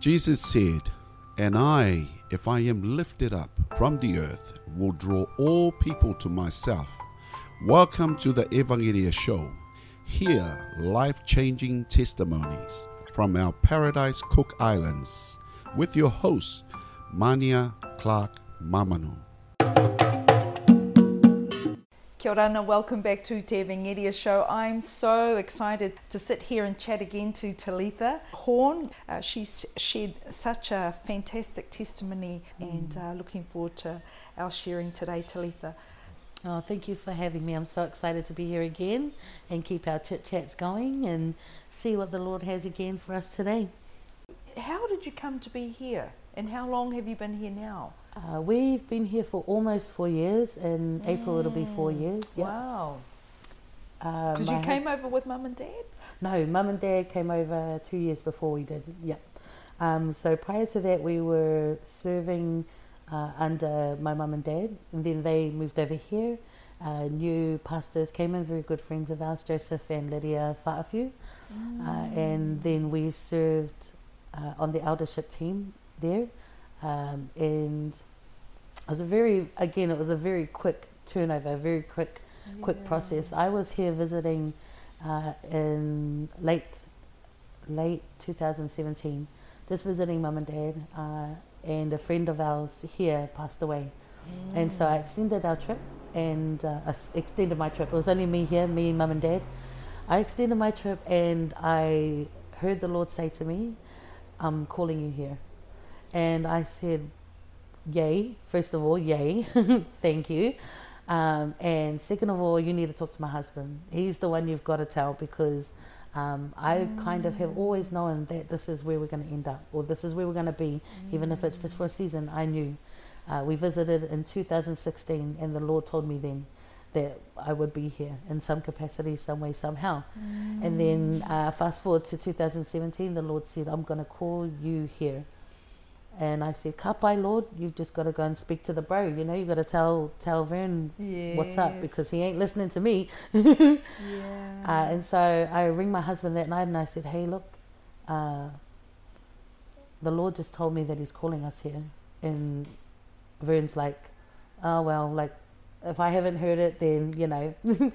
Jesus said, And I, if I am lifted up from the earth, will draw all people to myself. Welcome to the Evangelia Show. Hear life changing testimonies from our Paradise Cook Islands with your host, Mania Clark Mamanu. Kia ora and welcome back to Te Evangelia Show. I'm so excited to sit here and chat again to Talitha Horn. Uh, she's shared such a fantastic testimony and uh, looking forward to our sharing today, Talitha. Oh, thank you for having me. I'm so excited to be here again and keep our chit chats going and see what the Lord has again for us today. How did you come to be here and how long have you been here now? Uh, we've been here for almost four years. In April, it'll be four years. Yeah. Wow. Uh, Because my you came over with mum and dad? No, mum and dad came over two years before we did. Yeah. Um, so prior to that, we were serving uh, under my mum and dad, and then they moved over here. Uh, new pastors came in, very good friends of ours, Joseph and Lydia Fa'afiu. Uh, and then we served uh, on the eldership team there. Um, and it was a very, again, it was a very quick turnover, a very quick, quick process. I was here visiting uh, in late, late 2017, just visiting mum and dad. Uh, and a friend of ours here passed away. And so I extended our trip and uh, I extended my trip. It was only me here, me, mum, and dad. I extended my trip and I heard the Lord say to me, I'm calling you here. And I said, Yay, first of all, yay, thank you. Um, and second of all, you need to talk to my husband. He's the one you've got to tell because um, I kind of have always known that this is where we're going to end up or this is where we're going to be, even if it's just for a season. I knew. Uh, we visited in 2016, and the Lord told me then that I would be here in some capacity, some way, somehow. And then uh, fast forward to 2017, the Lord said, I'm going to call you here. And I said, Kapai, Lord, you've just got to go and speak to the bro. You know, you've got to tell, tell Vern what's up because he ain't listening to me. Yeah. Uh, and so I ring my husband that night and I said, Hey, look, uh, the Lord just told me that He's calling us here. And Vern's like, Oh, well, like, if I haven't heard it, then, you know, then,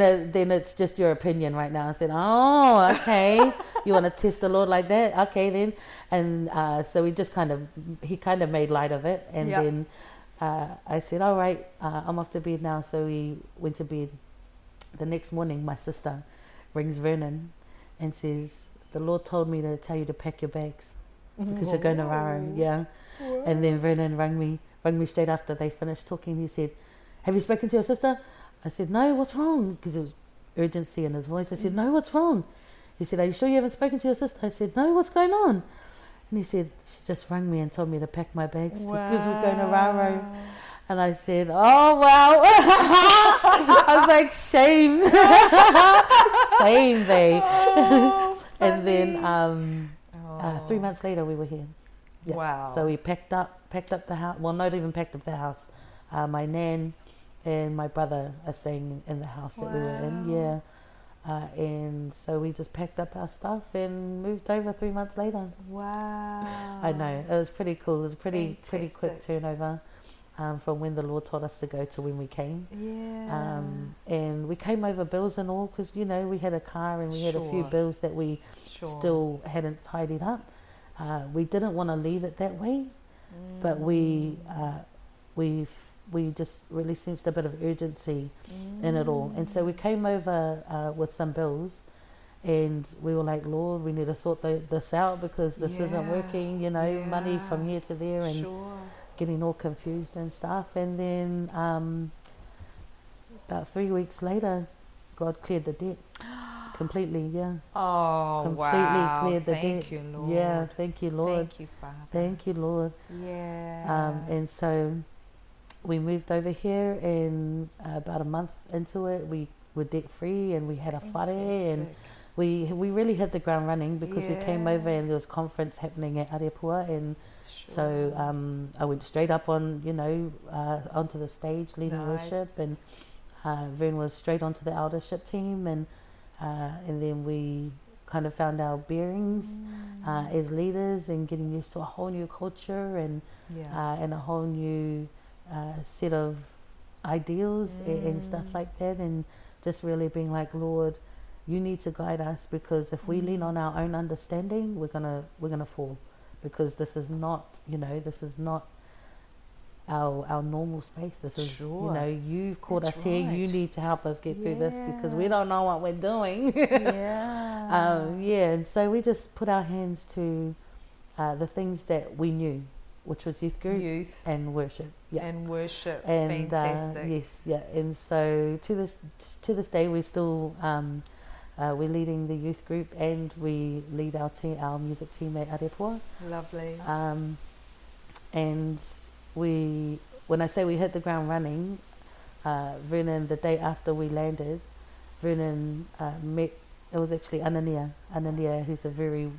it, then it's just your opinion right now. I said, Oh, okay. you want to test the Lord like that? Okay, then. And uh, so we just kind of, he kind of made light of it. And Yeah. then uh, I said, All right, uh, I'm off to bed now. So we went to bed. The next morning, my sister rings Vernon and says, The Lord told me to tell you to pack your bags because you're going to Raro. Yeah. And then Vernon rang me, rang me straight after they finished talking. He said, Have you spoken to your sister? I said, No, what's wrong? Because there was urgency in his voice. I said, No, what's wrong? He said, Are you sure you haven't spoken to your sister? I said, No, what's going on? And he said, She just rang me and told me to pack my bags because we're going to Raro. And I said, Oh, wow. I was like, Shame. Shame, babe. Oh, and then um, uh, three Oh. months later, we were here. Yeah. Wow. So we packed up, packed up the house. Well, not even packed up the house. Uh, my nan and my brother are staying in the house that we were in. Yeah. Uh, and so we just packed up our stuff and moved over three months later. Wow. I know it was pretty cool. It was a pretty pretty quick Fantastic. turnover um, from when the Lord told us to go to when we came. Yeah. Um, and we came over bills and all because you know we had a car and we had a few bills that we sure. still hadn't tidied up. Uh, we didn't want to leave it that way, but we uh, we we just really sensed a bit of urgency in it all, and so we came over uh, with some bills, and we were like, Lord, we need to sort the, this out because this isn't working. You know, money from here to there, and sure. getting all confused and stuff. And then um, about three weeks later, God cleared the debt completely. Yeah. Oh, completely wow. cleared the Thank debt. you, Lord. Yeah, thank you, Lord. Thank you, Father. Thank you, Lord. Yeah. Um, and so we moved over here, and uh, about a month into it, we were debt free, and we had a whare, and we we really hit the ground running because we came over, and there was conference happening at Arepua, and so um, I went straight up on you know uh, onto the stage leading worship, Nice. and uh, Vern was straight onto the eldership team, and uh, and then we kind of found our bearings uh, as leaders and getting used to a whole new culture and Yeah. uh, and a whole new uh, set of ideals a- and stuff Mm. like that, and just really being like, Lord, you need to guide us because if we lean Mm. on our own understanding, we're gonna we're gonna fall because this is not you know this is not our our normal space. This is you know you've called That's us here. You need to help us get through this because we don't know what we're doing. yeah. um, yeah, and so we just put our hands to uh, the things that we knew, which was youth group Youth and worship. Yeah. and worship. And uh, Fantastic. yes, yeah, and so to this to this day, we still um, uh, we're leading the youth group and we lead our team, our music team at Arepua. Lovely. Um, and we, when I say we hit the ground running, uh, Vernon, the day after we landed, Vernon uh, met, it was actually Anania, Anania, who's a very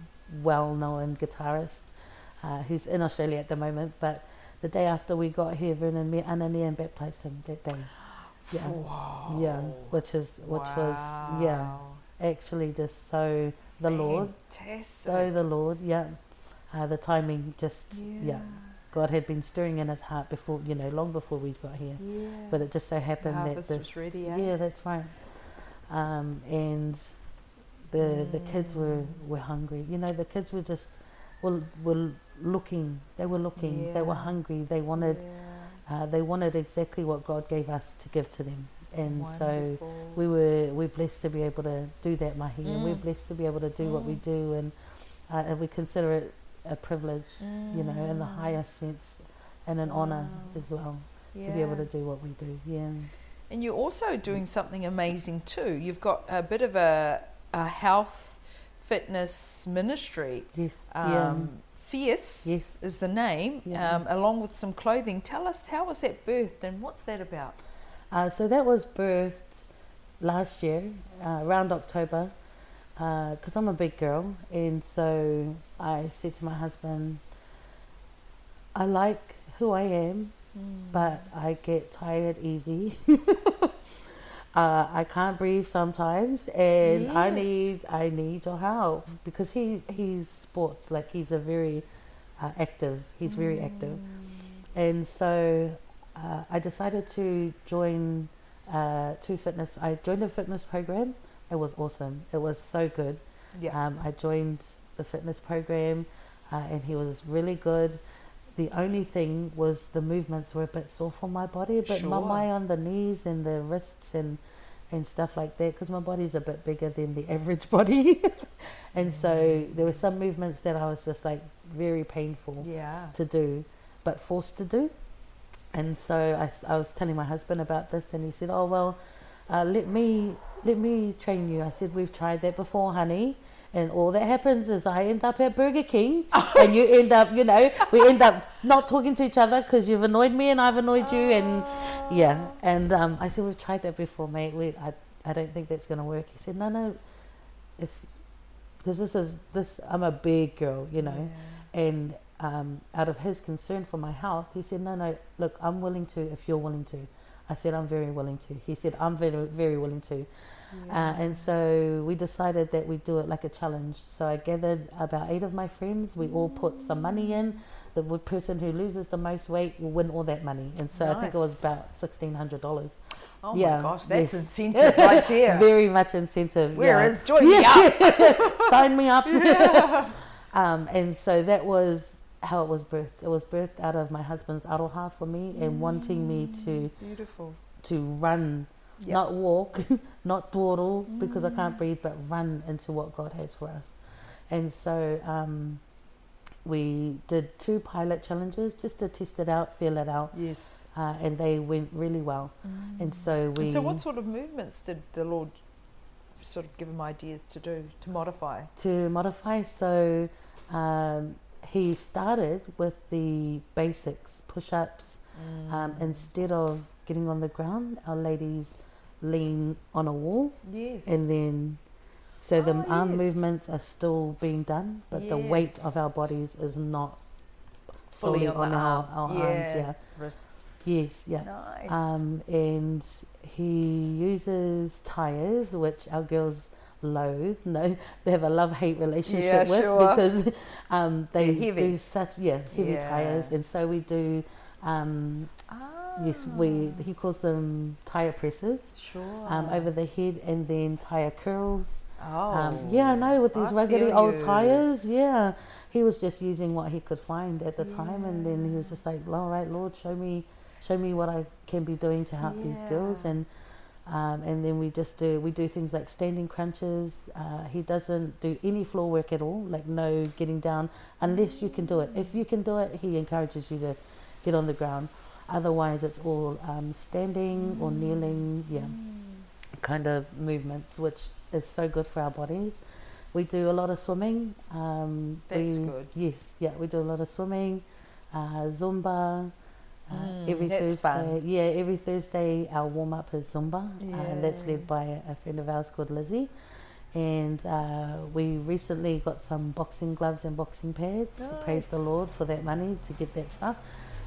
well known guitarist, uh, who's in Australia at the moment. But the day after we got here, Vernon met Anania and baptized him that day. Yeah. Wow. Yeah, which is which was yeah actually just so the Lord, Fantastic. so the Lord, yeah. Uh, the timing just yeah. God had been stirring in his heart before, you know, long before we got here. Yeah. But it just so happened that harvest was this, ready, eh? yeah, that's right. Um, and the the kids were were hungry. You know, the kids were just were were looking. They were looking. They were hungry. They wanted Yeah. uh, they wanted exactly what God gave us to give to them. And so we were we're blessed to be able to do that, Mahi, and we're Mm. blessed to be able to do what we Mm. do, and uh, and we consider it a privilege, you know, in the Mm. highest sense, and an honor as well to be able to do what we do. Yeah, And you're also doing something amazing too. You've got a bit of a, a health fitness ministry. yes, Um, Fierce Yes. is the name, Yeah. um, along with some clothing. Tell us how was that birthed and what's that about? Uh, so that was birthed last year, uh, around October, because I'm a big girl, and so I said to my husband, I like who I am. but I get tired easy. uh, I can't breathe sometimes, and I need I need your help because he he's sports like he's a very uh, active. He's very active, and so uh, I decided to join uh, two fitness. I joined a fitness program. It was awesome. It was so good. Yeah. Um, I joined the fitness program, uh, and he was really good. The only thing was the movements were a bit sore for my body, but Sure. mamai on the knees and the wrists and and stuff like that because my body's a bit bigger than the average body, and so there were some movements that I was just like very painful yeah. to do, but forced to do. And so I, I was telling my husband about this, and he said, "Oh well, uh, let me let me train you." I said, "We've tried that before, honey." And all that happens is I end up at Burger King, and you end up, you know, we end up not talking to each other because you've annoyed me and I've annoyed you, and yeah. And um, I said, "We've tried that before, mate. We, I, I don't think that's going to work." He said, "No, no, if because this is this, I'm a big girl, you know." And um, out of his concern for my health, he said, "No, no, look, I'm willing to if you're willing to." I said, "I'm very willing to." He said, "I'm very, very willing to." Uh, and so we decided that we'd do it like a challenge. So I gathered about eight of my friends. We all put some money in. The person who loses the most weight will win all that money. And so I think it was about sixteen hundred dollars. Oh Yeah, my gosh, that's yes. incentive right there. Very much incentive. Where yeah. is join me up? sign me up. um, and so that was how it was birthed. It was birthed out of my husband's aroha for me and wanting me to Beautiful. to run, Yep. not walk, not dawdle because I can't breathe, but run into what God has for us. And so um, we did two pilot challenges just to test it out, feel it out, Yes. uh, and they went really well. And so we. And so, what sort of movements did the Lord sort of give him ideas to do to modify? to modify. So um, he started with the basics, push ups. Um, instead of getting on the ground, our ladies lean on a wall Yes. and then. So the Oh, arm yes. movements are still being done, but the weight of our bodies is not Fully solely on our, our Yeah. arms. Yeah. Wrists. Yes. Yeah. Nice. Um, and he uses tires, which our girls loathe. No, they have a love hate relationship Yeah, with sure. because um, they do such yeah heavy Yeah. tires, and so we do. Um, Ah, yes, we he calls them tire presses sure um, over the head, and then tire curls. Oh, Um, yeah, I know with these I ruggedy old tires. Yeah, he was just using what he could find at the time, and then he was just like, "All right, Lord, show me, show me what I can be doing to help these girls." And um, and then we just do we do things like standing crunches. Uh, he doesn't do any floor work at all, like no getting down unless you can do it. If you can do it, he encourages you to get on the ground. Otherwise, it's all um, standing or kneeling. Yeah kind of movements, which is so good for our bodies. We do a lot of swimming. Um, That's we, good. Yes, yeah, we do a lot of swimming, uh, Zumba. Uh, Mm, every that's Thursday, fun. yeah, every Thursday our warm up is Zumba, uh, and that's led by a, friend of ours called Lizzie. And uh, we recently got some boxing gloves and boxing pads. Praise the Lord for that money to get that stuff.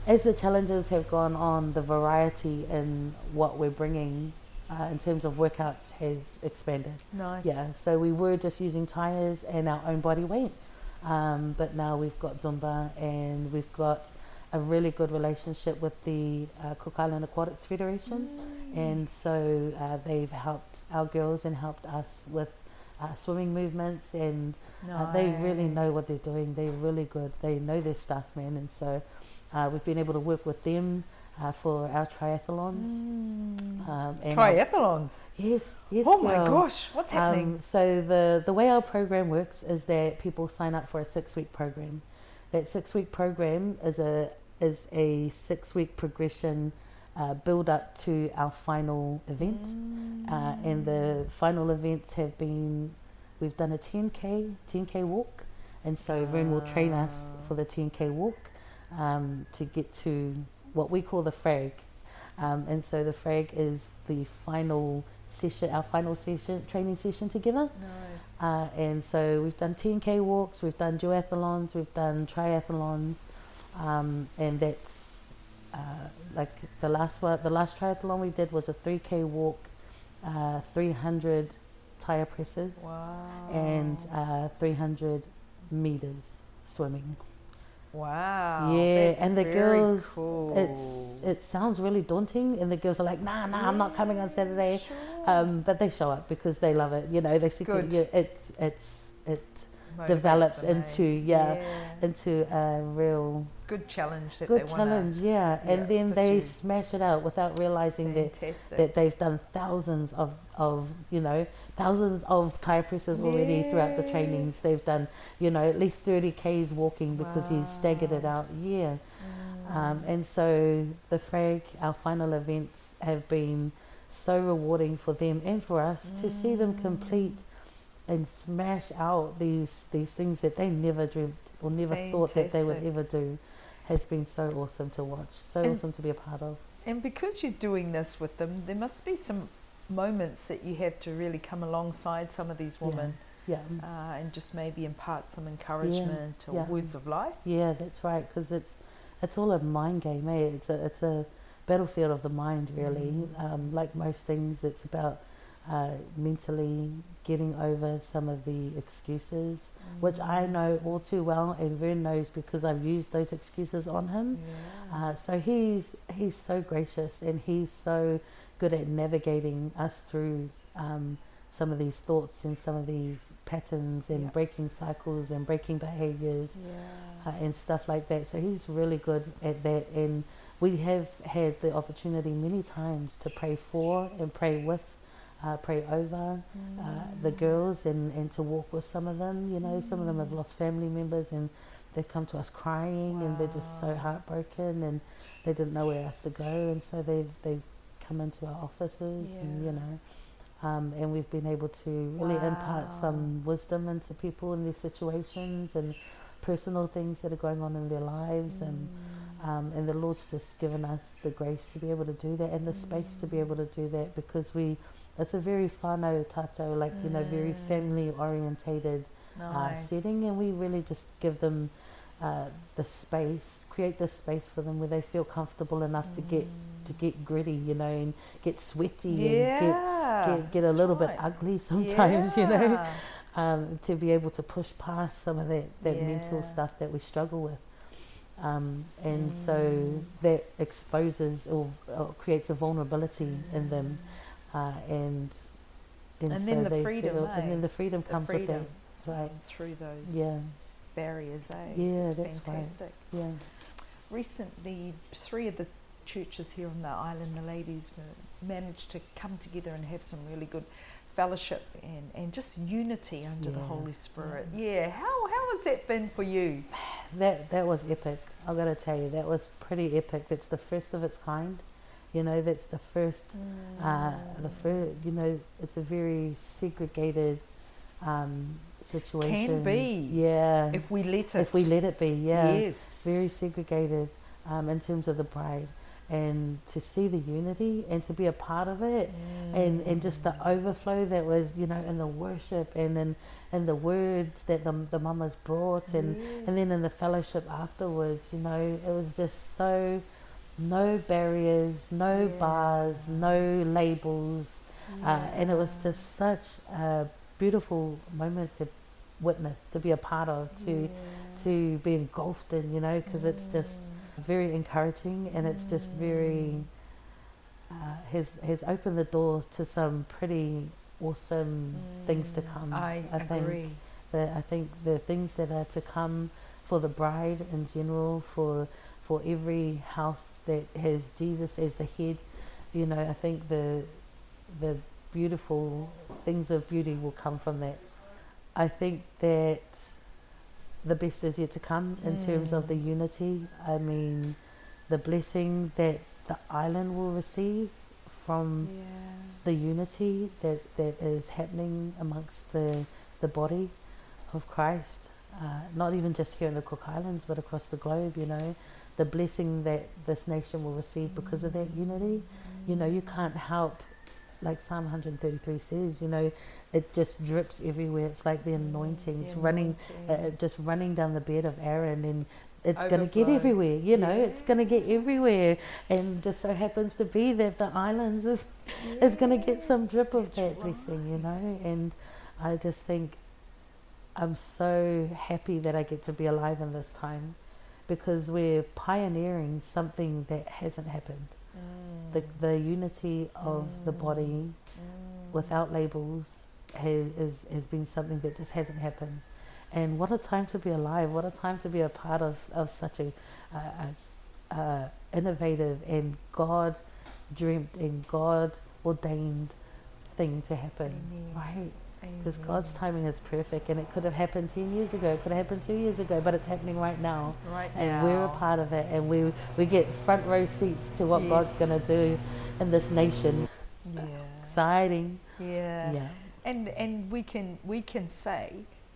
As the challenges have gone on, the variety in what we're bringing uh, in terms of workouts has expanded. nice Yeah, so we were just using tires and our own body weight, um, but now we've got Zumba and we've got a really good relationship with the uh, Cook Island Aquatics Federation, Mm. and so uh, they've helped our girls and helped us with uh, swimming movements, and uh, they really know what they're doing. They're really good. They know their stuff, man, and so uh, we've been able to work with them uh, for our triathlons. Mm. Um, and our- Triathlons. yes, yes. oh my gosh, what's happening? Um, so the the way our program works is that people sign up for a six week program. That six week program is a is a six week progression uh, build up to our final event, uh, and the final events have been we've done a 10k 10k walk, and so Vern will train us for the 10k walk um, to get to what we call the frag. Um, and so the frag is the final session, our final session, training session together. nice. Uh, and so we've done 10k walks, we've done duathlons, we've done triathlons, um, and that's uh, like the last one. The last triathlon we did was a 3k walk, uh, 300 tire presses, wow. and uh, 300 meters swimming. Wow. yeah, and the girls, cool. it's it sounds really daunting, and the girls are like, "Nah, nah, I'm not coming on Saturday." Sure. Um, but they show up because they love it. You know, they see yeah, it's it's it develops into yeah, yeah. into a real good challenge that good they challenge. Yeah, yeah, and then they smash it out without realizing that fantastic. that they've done thousands of of you know thousands of tire presses already throughout the trainings. They've done you know at least thirty k's walking because he's staggered it out. Yeah. Mm. Um, and so the frag, our final events, have been so rewarding for them and for us to see them complete and smash out these these things that they never dreamt or never thought that they would ever do. Has been so awesome to watch, so And- awesome to be a part of. And because you're doing this with them, there must be some moments that you have to really come alongside some of these women Yeah, uh, and just maybe impart some encouragement or yeah. words of life. yeah, that's right. Because it's it's all a mind game, eh? It's a it's a battlefield of the mind, really. Mm. Um, like most things, it's about uh, mentally getting over some of the excuses, which I Mm. know all too well, and Vern knows because I've used those excuses on him. Yeah. Uh, so he's he's so gracious, and he's so good at navigating us through um, some of these thoughts and some of these patterns and Yeah. breaking cycles and breaking behaviors yeah. uh, and stuff like that. So he's really good at that, and we have had the opportunity many times to pray for and pray with, uh, pray over uh, the girls, and, and to walk with some of them. You know, some of them have lost family members, and they've come to us crying, and they're just so heartbroken, and they didn't know where else to go, and so they've they've come into our offices, and you know. Um, and we've been able to really impart some wisdom into people in these situations and personal things that are going on in their lives and Mm. um, and the Lord's just given us the grace to be able to do that and the space to be able to do that because we it's a very whānau tato like you know very Mm. family orientated uh, setting and we really just give them uh, the space, create the space for them where they feel comfortable enough to get to get gritty, you know, and get sweaty Yeah. and get get, get a little right. bit ugly sometimes, you know, um, to be able to push past some of that, that mental stuff that we struggle with. Um, and so Mm. that exposes or, or creates a vulnerability in them, uh, and and, And so then the freedom, feel, eh? and then the freedom The comes with freedom. that. That's right. Through those Yeah, barriers, eh? Yeah, it's that's right. fantastic. yeah. Recently, three of the churches here on the island, the ladies, uh, managed to come together and have some really good fellowship and, and just unity under the Holy Spirit. Yeah, how, how has that been for you? That that was epic. I've gotta tell you, that was pretty epic. That's the first of its kind. You know, that's the first. Uh, the first. You know, it's a very segregated um, situation. be. Yeah. If we let it. if we let it be, yeah. Yes. Very segregated um, in terms of the bride, and to see the unity and to be a part of it, and and just the overflow that was, you know, in the worship and in and the words that the the mamas brought and. And then in the fellowship afterwards, you know, it was just so no barriers, no Yeah. bars, no labels. Uh, and it was just such a beautiful moment to witness, to be a part of, to to be engulfed in, you know, because it's just very encouraging and it's just very uh, has has opened the door to some pretty awesome things to come. I, I think agree. the, I think the things that are to come for the bride in general, for for every house that has Jesus as the head, you know, I think the the beautiful things of beauty will come from that. I think that the best is yet to come in terms of the unity. I mean, the blessing that the island will receive from Yeah. the unity that, that is happening amongst the, the body of Christ, uh, not even just here in the Cook Islands, but across the globe, you know, the blessing that this nation will receive because of that unity. You know, you can't help, like Psalm 133 says, you know, it just drips everywhere. It's like the anointings The running, uh, uh, just running down the bed of Aaron and it's going to get everywhere, you know, it's going to get everywhere. And just so happens to be that the islands is is going to get some drip of That's that blessing, you know. And I just think I'm so happy that I get to be alive in this time because we're pioneering something that hasn't happened. Mm. The, the unity of the body without labels has, is, has been something that just hasn't happened. And what a time to be alive! What a time to be a part of, of such a, a, a, a innovative and God dreamt and God ordained thing to happen, Amen. right? Because God's timing is perfect, and it could have happened ten years ago, it could have happened two years ago, but it's happening right now, right and we're a part of it, and we we get front row seats to what Yes. God's going to do in this nation. Yeah. Exciting, Yeah. yeah. And and we can we can say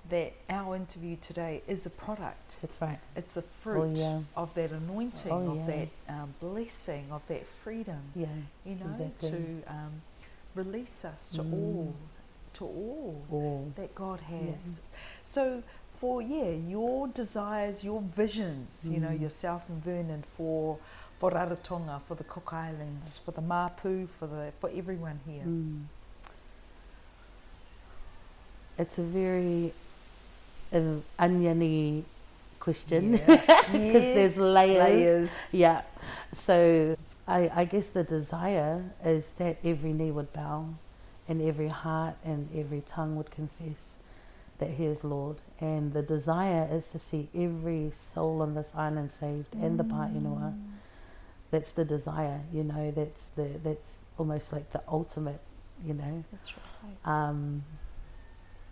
that our interview today is a product. That's right. It's the fruit yeah. of that anointing, Oh, of that um, blessing, of that freedom. Yeah, You know, Exactly. to um, release us to Mm. all, to all all. that God has. Yeah. So for yeah, your desires, your visions, you know, Mm. yourself and Vernon for for Rarotonga, for the Cook Islands, for the Mapu, for the for everyone here. Mm. It's a very uh, oniony question because there's layers. layers. Yeah. So I, I guess the desire is that every knee would bow and every heart and every tongue would confess that He is Lord. And the desire is to see every soul on this island saved and the Pāinua. That's the desire, you know, that's the that's almost like the ultimate, you know. That's right. Um,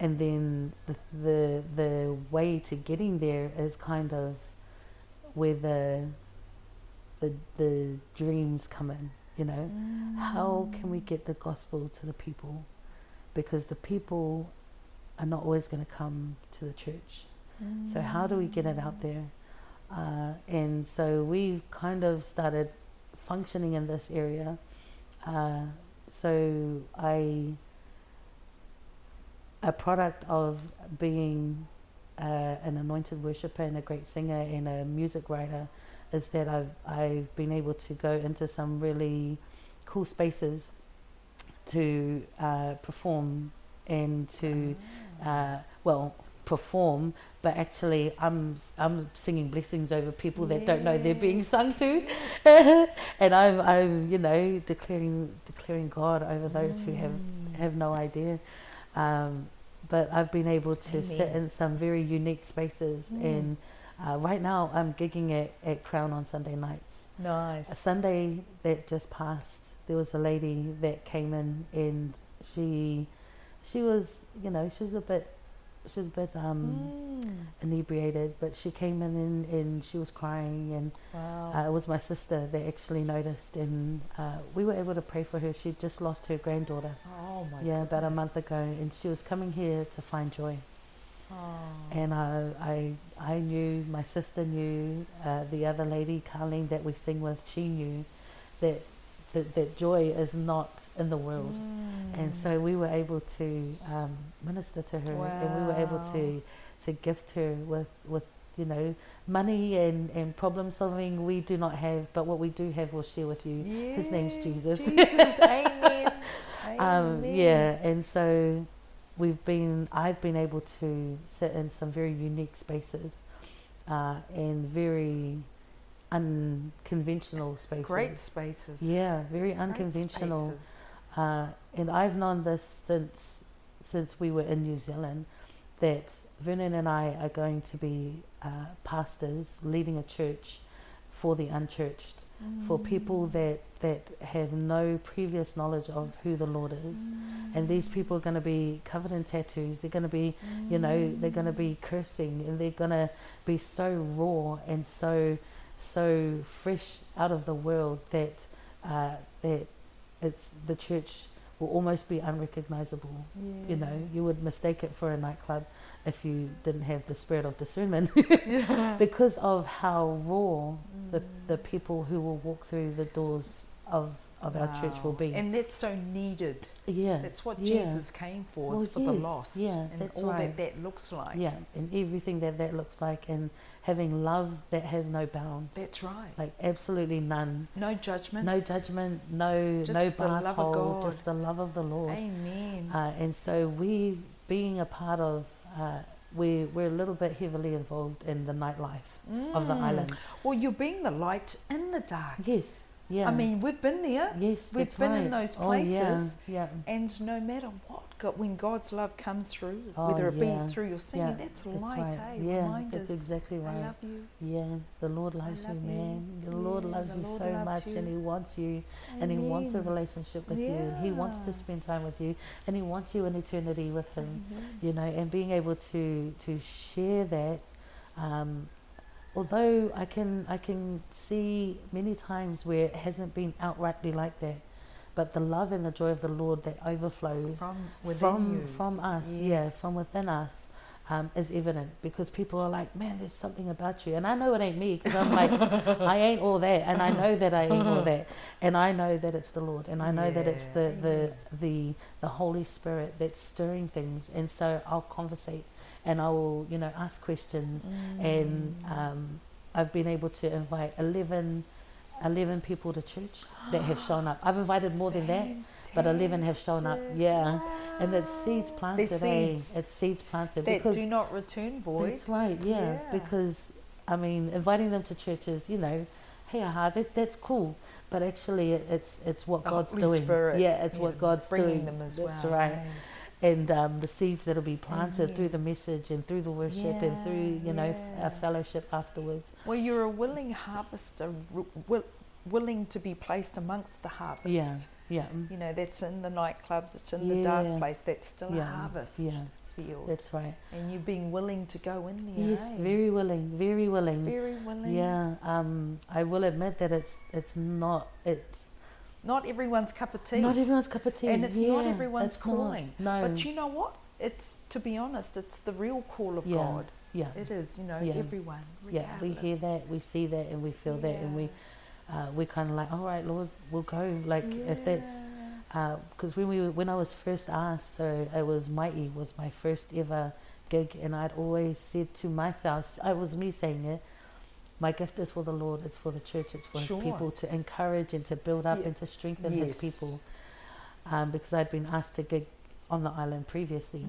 and then the, the the way to getting there is kind of where the the the dreams come in. You know, how can we get the gospel to the people? Because the people are not always going to come to the church. So how do we get it out there? Uh, and so we've kind of started functioning in this area. Uh, so I, a product of being uh, an anointed worshiper and a great singer and a music writer is that I've I've been able to go into some really cool spaces to uh, perform and to uh, well perform but actually I'm I'm singing blessings over people that don't know they're being sung to and I'm I'm you know declaring declaring God over those who have Mm. have no idea um, but I've been able to sit in some very unique spaces Mm. and uh, right now I'm gigging at, at Crown on Sunday nights a Nice. Sunday that just passed, there was a lady that came in and she, she was, you know, she's a bit, she was a bit um, Mm. inebriated, but she came in and, and she was crying and Wow. uh, it was my sister that actually noticed and uh, we were able to pray for her. She just lost her granddaughter, oh my yeah, about a month ago, and she was coming here to find joy. Oh. And I, I, I knew, my sister knew, uh, the other lady, Carlene, that we sing with, she knew that, that, that joy is not in the world. And Mm. so we were able to um, minister to her and we were able Wow. to, to gift her with, with, you know, money and, and problem solving we do not have, but what we do have we'll share with you. His name's Jesus. Jesus, amen. Um, yeah, and so we've been, I've been able to sit in some very unique spaces uh, and very unconventional spaces. Great spaces. Yeah, very unconventional. Uh, and I've known this since since we were in New Zealand that Vernon and I are going to be uh, pastors leading a church for the unchurched, for people Mm. that that have no previous knowledge of who the Lord is. And these people are going to be covered in tattoos. They're going to be, you know, they're going to be cursing and they're going to be so raw and so, so fresh out of the world that, uh, that it's the church will almost be unrecognizable. You know, you would mistake it for a nightclub if you didn't have the spirit of discernment yeah. because of how raw the, Mm. the people who will walk through the doors of, of our church will be. And that's so needed. yeah. That's what yeah. Jesus came for. Well, it's for the lost. yeah, and that's all right. that that looks like. Yeah, and everything that that looks like, and having love that has no bounds, That's right. like absolutely none, No judgment. no judgment, no Just no the love of bath God. just the love of the Lord. Amen. Uh, and so we, being a part of, uh, we we're a little bit heavily involved in the nightlife of the Mm. island. Well, you're being the light in the dark. Yes, yeah. I mean, we've been there, yes, we've been in right. those Oh, yeah, places. yeah. and no matter what, God, when God's love comes through, Oh, whether it yeah, be through your singing, yeah, that's That's light, right. eh? Yeah, Reminders. that's exactly right. I love you. Yeah, the Lord loves you, you. man. The Lord loves the you Lord so loves much, and. He wants you, and He wants a relationship with you. He wants to spend time with you, and He wants you in eternity with Him. Amen. You know, and being able to to share that. Um, although I can I can see many times where it hasn't been outrightly like that, but the love and the joy of the Lord that overflows From within from from us, yeah, Yes. from within us, um, is evident because people are like, man, there's something about you, and I know it ain't me because I'm like, I ain't all that, and I know that I ain't all that, and I know that it's the Lord, and I know that it's the the the the Holy Spirit that's stirring things, and so I'll conversate, and I will, you know, ask questions, and Mm. um, I've been able to invite 11, 11 people to church that have shown up. I've invited more than that, but 11 have shown up. Fantastic. Yeah. And it's seeds Wow. planted. There's eh? seeds It's seeds planted that because do not return void. that's right. Yeah, Yeah. because I mean, inviting them to churches, you know, hey, aha, that, that's cool. But actually, it's it's what God's Holy doing. Spirit, yeah, it's yeah, what God's bringing doing. them as well. that's well. right. And um, the seeds that'll be planted Amen. through the message and through the worship and through you know yeah. a fellowship afterwards. Well, you're a willing harvester, r- wi- willing to be placed amongst the harvest. Yeah. Yeah. mm, You know, that's in the nightclubs, it's in the dark place, that's still a Yeah. harvest Yeah. field. That's right. and you being willing to go in there. Yes, eh? very willing, very willing. Very willing. Yeah, um, I will admit that it's it's not it's Not everyone's cup of tea. not everyone's cup of tea, and it's yeah, not everyone's it's not. calling. No, But you know what? It's to be honest, it's the real call of Yeah. God. yeah, It is, you know, Yeah. everyone. yeah. We hear that, we see that, and we feel that, and we uh, we kind of like, all right, Lord, we'll go. Like if that's because when we when I was first asked, so it was Mighty was my first ever gig, and I'd always said to myself, I was me saying it. My gift is for the Lord. It's for the church. It's for Sure. His people to encourage and to build up Yeah. and to strengthen Yes. His people. Um, because I'd been asked to gig on the island previously,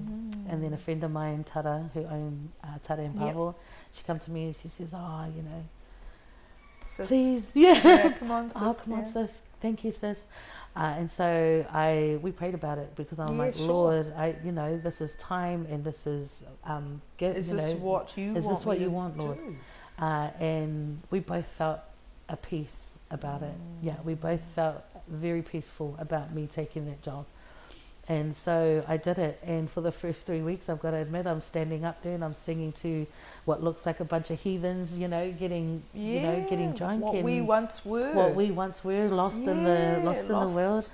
and then a friend of mine, Tara, who owned uh, Tara and Mm. Yep. She come to me and she says, "Oh, you know, Sis. please, yeah, Yeah, come on, sis. oh, come on, sis. Thank you, sis. Uh, and so I we prayed about it because I'm Yeah, like, sure. Lord, I you know this is time and this is um get, Is you this know, what you want? is want this what you want, Lord? do? Uh, and we both felt a peace about it. Yeah, we both felt very peaceful about me taking that job. And so I did it, and for the first three weeks, I've got to admit, I'm standing up there and I'm singing to what looks like a bunch of heathens, you know, getting, you know, getting drunk What we once were. what we once were, lost in the Yeah, lost in lost. the world.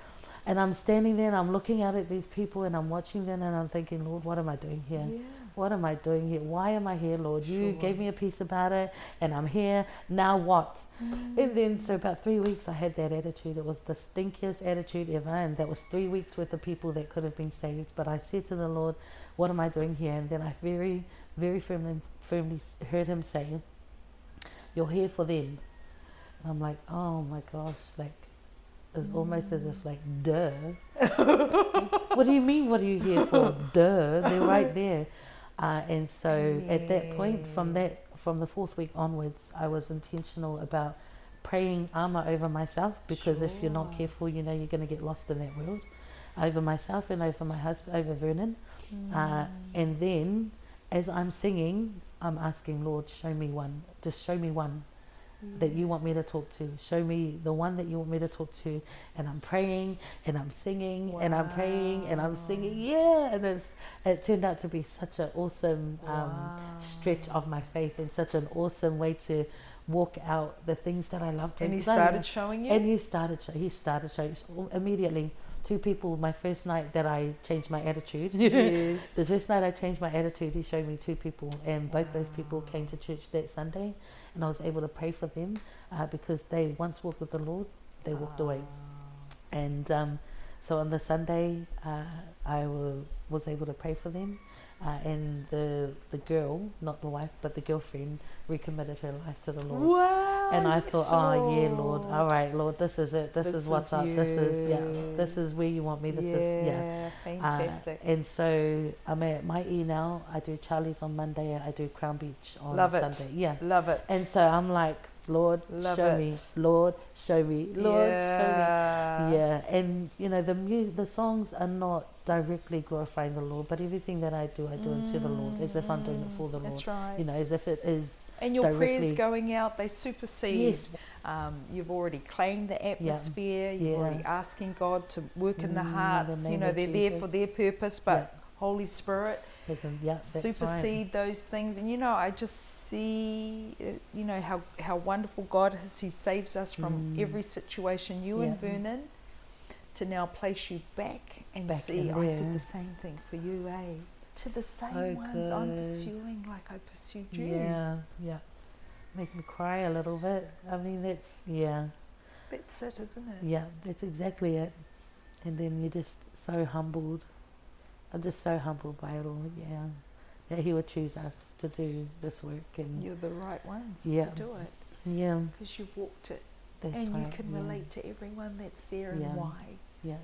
And I'm standing there and I'm looking out at these people and I'm watching them and I'm thinking, Lord, what am I doing here? Yeah. What am I doing here? Why am I here, Lord? You Sure. gave me a peace about it and I'm here. Now what? Mm. And then, so about three weeks, I had that attitude. It was the stinkiest attitude ever. And that was three weeks with the people that could have been saved. But I said to the Lord, What am I doing here? And then I very, very firmly, firmly heard Him say, You're here for them. And I'm like, Oh my gosh, like, it's almost as if, like, duh. what do you mean, what are you here for? duh. They're right there. Uh, and so at that point, from that, from the fourth week onwards, I was intentional about praying armor over myself because if you're not careful, you know you're going to get lost in that world. Over myself and over my husband, over Vernon. Uh, and then, as I'm singing, I'm asking, Lord, show me one. Just show me one that you want me to talk to. Show me the one that you want me to talk to. And I'm praying and I'm singing and I'm praying and I'm singing. Yeah. And it's, it turned out to be such an awesome um, stretch of my faith and such an awesome way to walk out the things that I love doing. And he started showing you. and he started. He started showing immediately. Two people. My first night that I changed my attitude. yes. the first night I changed my attitude, he showed me two people, and both those people came to church that Sunday, and I was able to pray for them uh, because they once walked with the Lord, they walked away, and um, so on the Sunday uh, I was able to pray for them, uh, and the the girl, not the wife, but the girlfriend, recommitted her life to the Lord. Wow. And I thought, oh yeah, Lord, all right, Lord, this is it. This, This is what's is up. This is yeah. This is where you want me. This is yeah. Uh, fantastic. and so I'm at my E now. I do Charlie's on Monday. I do Crown Beach on Love it. Sunday. Yeah. Love it. And so I'm like, Lord, Love show it. me. Lord, show me. Lord, yeah. show me. Yeah. And you know the mu- the songs are not directly glorifying the Lord, but everything that I do, I do unto the Lord, as if I'm doing it for the Lord. That's right. You know, as if it is. and your prayers going out, they supersede. Yes. Um, you've already claimed the atmosphere. You're Yeah. already asking God to work in the Mm, in the hearts. you know, they're there for their purpose, but Holy Spirit yeah, supersede right. those things. And you know, I just see, uh, you know, how how wonderful God is. He saves us from Mm. every situation. You and Yeah. Vernon. To now place you back and Back see, I did the same thing for you, eh? To the So same ones I'm pursuing, like I pursued you. Yeah, yeah. Make me cry a little bit. I mean, that's yeah. That's it, isn't it? Yeah, that's exactly it. And then you're just so humbled. I'm just so humbled by it all. Yeah, that He would choose us to do this work, and You're the right ones Yeah. to do it yeah, because you've walked it that's and right. you can yeah, relate to everyone that's there and why. Yeah,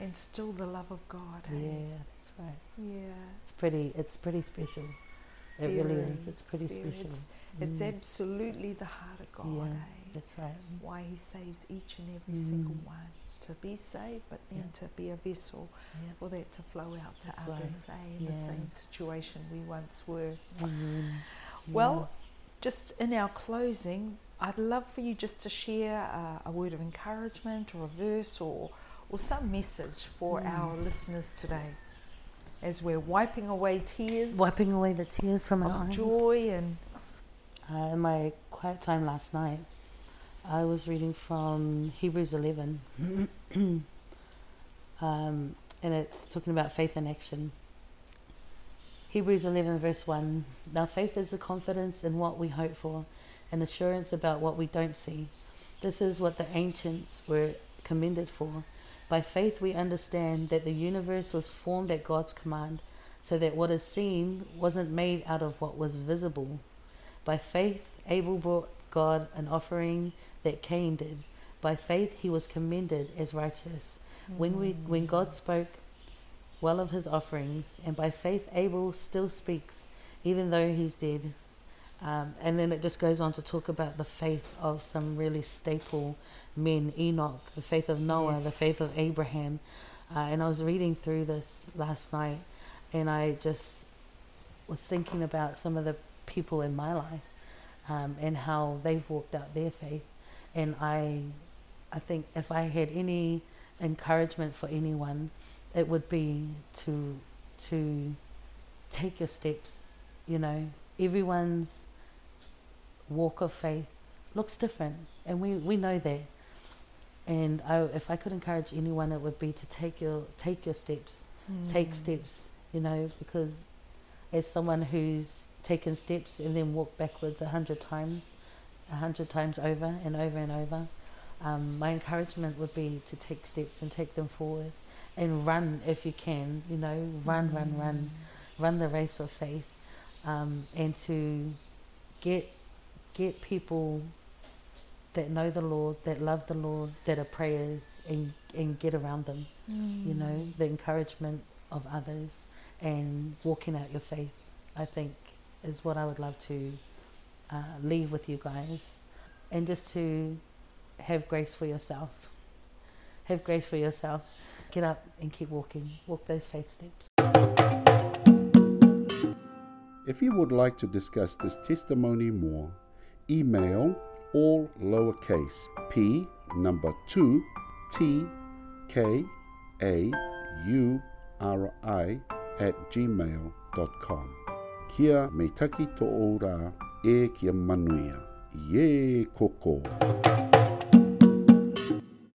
And still the love of God. yeah, that's right. Yeah. It's pretty. It's pretty special. It really is. It's pretty very. special. It's, it's Mm, absolutely the heart of God. Yeah. eh? That's right. Why He saves each and every Mm. single one to be saved, but then Yeah. to be a vessel Yeah. for that to flow out to That's others, eh? In the same situation we once were. Mm, Well, just in our closing, I'd love for you just to share uh, a word of encouragement or a verse or, or some message for Mm. our listeners today as we're wiping away tears wiping away the tears from our eyes. joy and Uh, in my quiet time last night, I was reading from Hebrews 11. um, and it's talking about faith in action. Hebrews 11, verse 1. Now, faith is the confidence in what we hope for, and assurance about what we don't see. This is what the ancients were commended for. By faith, we understand that the universe was formed at God's command, so that what is seen wasn't made out of what was visible. By faith, Abel brought God an offering that Cain did. By faith, he was commended as righteous. Mm. When, we, when God spoke well of his offerings, and by faith, Abel still speaks, even though he's dead. Um, and then it just goes on to talk about the faith of some really staple men Enoch, the faith of Noah, yes. the faith of Abraham. Uh, and I was reading through this last night, and I just was thinking about some of the people in my life um, and how they've walked out their faith. And I, I think if I had any encouragement for anyone, it would be to to take your steps. You know, everyone's walk of faith looks different, and we, we know that. And I, if I could encourage anyone, it would be to take your take your steps, mm. take steps. You know, because as someone who's taken steps and then walked backwards a hundred times, a hundred times over and over and over, um, my encouragement would be to take steps and take them forward, and run if you can. You know, run, mm. run, run, run the race of faith, um, and to get get people that know the Lord, that love the Lord, that are prayers, and, and get around them. Mm. You know, the encouragement of others and walking out your faith, I think, is what I would love to uh, leave with you guys. And just to have grace for yourself. Have grace for yourself. Get up and keep walking. Walk those faith steps. If you would like to discuss this testimony more, email all lowercase p number 2 t k a u r i at gmail.com Kia me taki to ora e kia manuia. Ye koko.